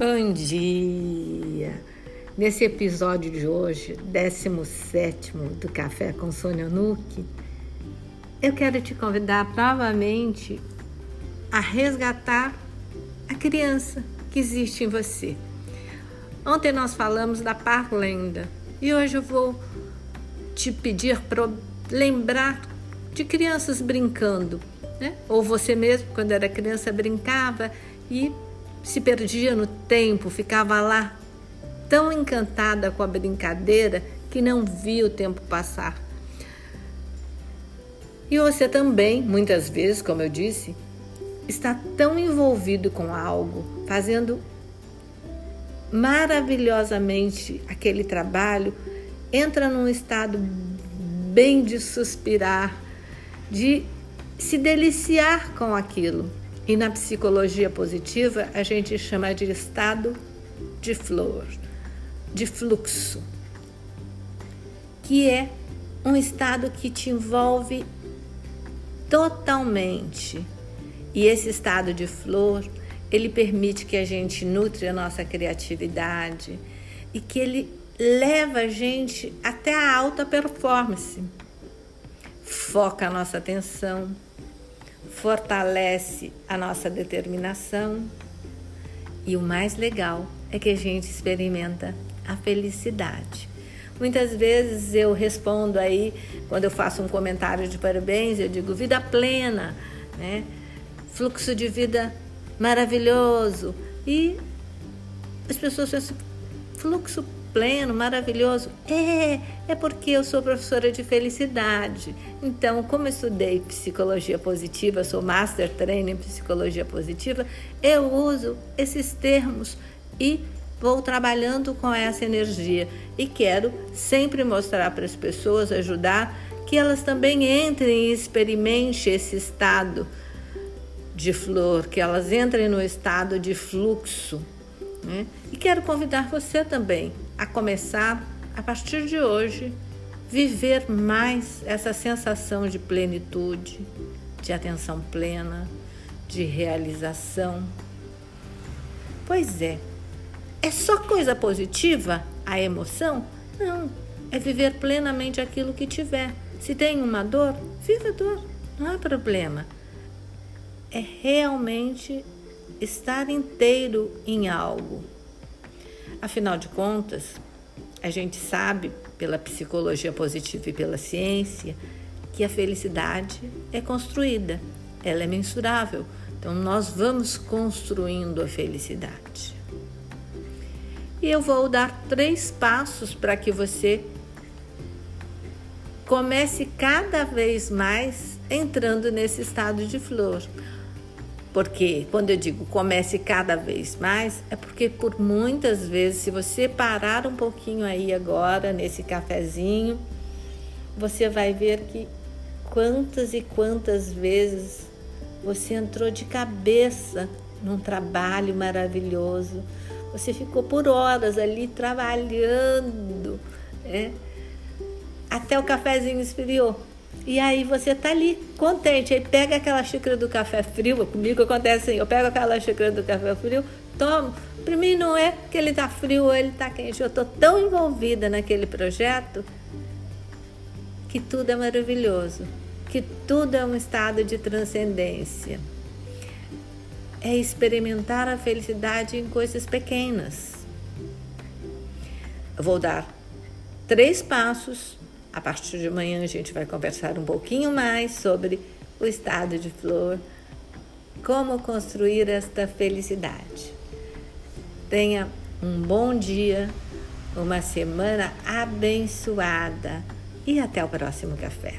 Bom dia! Nesse episódio de hoje, 17 do Café com Sônia Nuque, eu quero te convidar novamente a resgatar a criança que existe em você. Ontem nós falamos da parlenda e hoje eu vou te pedir para lembrar de crianças brincando, né? Ou você mesmo, quando era criança, brincava e se perdia no tempo, ficava lá tão encantada com a brincadeira que não via o tempo passar. E você também, muitas vezes, como eu disse, está tão envolvido com algo, fazendo maravilhosamente aquele trabalho, entra num estado bem de suspirar, de se deliciar com aquilo. E na psicologia positiva, a gente chama de estado de flor, de fluxo, que é um estado que te envolve totalmente. E esse estado de flor, ele permite que a gente nutre a nossa criatividade e que ele leva a gente até a alta performance. Foca a nossa atenção, fortalece a nossa determinação e o mais legal é que a gente experimenta a felicidade. Muitas vezes eu respondo aí, quando eu faço um comentário de parabéns, eu digo vida plena, né? fluxo de vida maravilhoso. E as pessoas pensam, fluxo pleno, maravilhoso. É, é porque eu sou professora de felicidade. Então, como eu estudei psicologia positiva, sou master trainer em psicologia positiva, eu uso esses termos e vou trabalhando com essa energia e quero sempre mostrar para as pessoas, ajudar que elas também entrem e experimentem esse estado de flor, que elas entrem no estado de fluxo. Né? E quero convidar você também a começar, a partir de hoje, viver mais essa sensação de plenitude, de atenção plena, de realização. Pois é, é só coisa positiva a emoção? Não, é viver plenamente aquilo que tiver. Se tem uma dor, viva a dor, não há problema. É realmente estar inteiro em algo. Afinal de contas, a gente sabe pela psicologia positiva e pela ciência que a felicidade é construída, ela é mensurável. Então nós vamos construindo a felicidade. E eu vou dar três passos para que você comece cada vez mais entrando nesse estado de flor. Porque quando eu digo comece cada vez mais, é porque por muitas vezes, se você parar um pouquinho aí agora nesse cafezinho, você vai ver que quantas e quantas vezes você entrou de cabeça num trabalho maravilhoso. Você ficou por horas ali trabalhando, né? até o cafezinho esfriou. E aí você tá ali contente, aí pega aquela xícara do café frio, comigo acontece assim, eu pego aquela xícara do café frio, tomo. Para mim não é que ele tá frio ou ele tá quente, eu tô tão envolvida naquele projeto que tudo é maravilhoso, que tudo é um estado de transcendência. É experimentar a felicidade em coisas pequenas. Eu vou dar três passos a partir de amanhã a gente vai conversar um pouquinho mais sobre o estado de flor, como construir esta felicidade. Tenha um bom dia, uma semana abençoada e até o próximo café.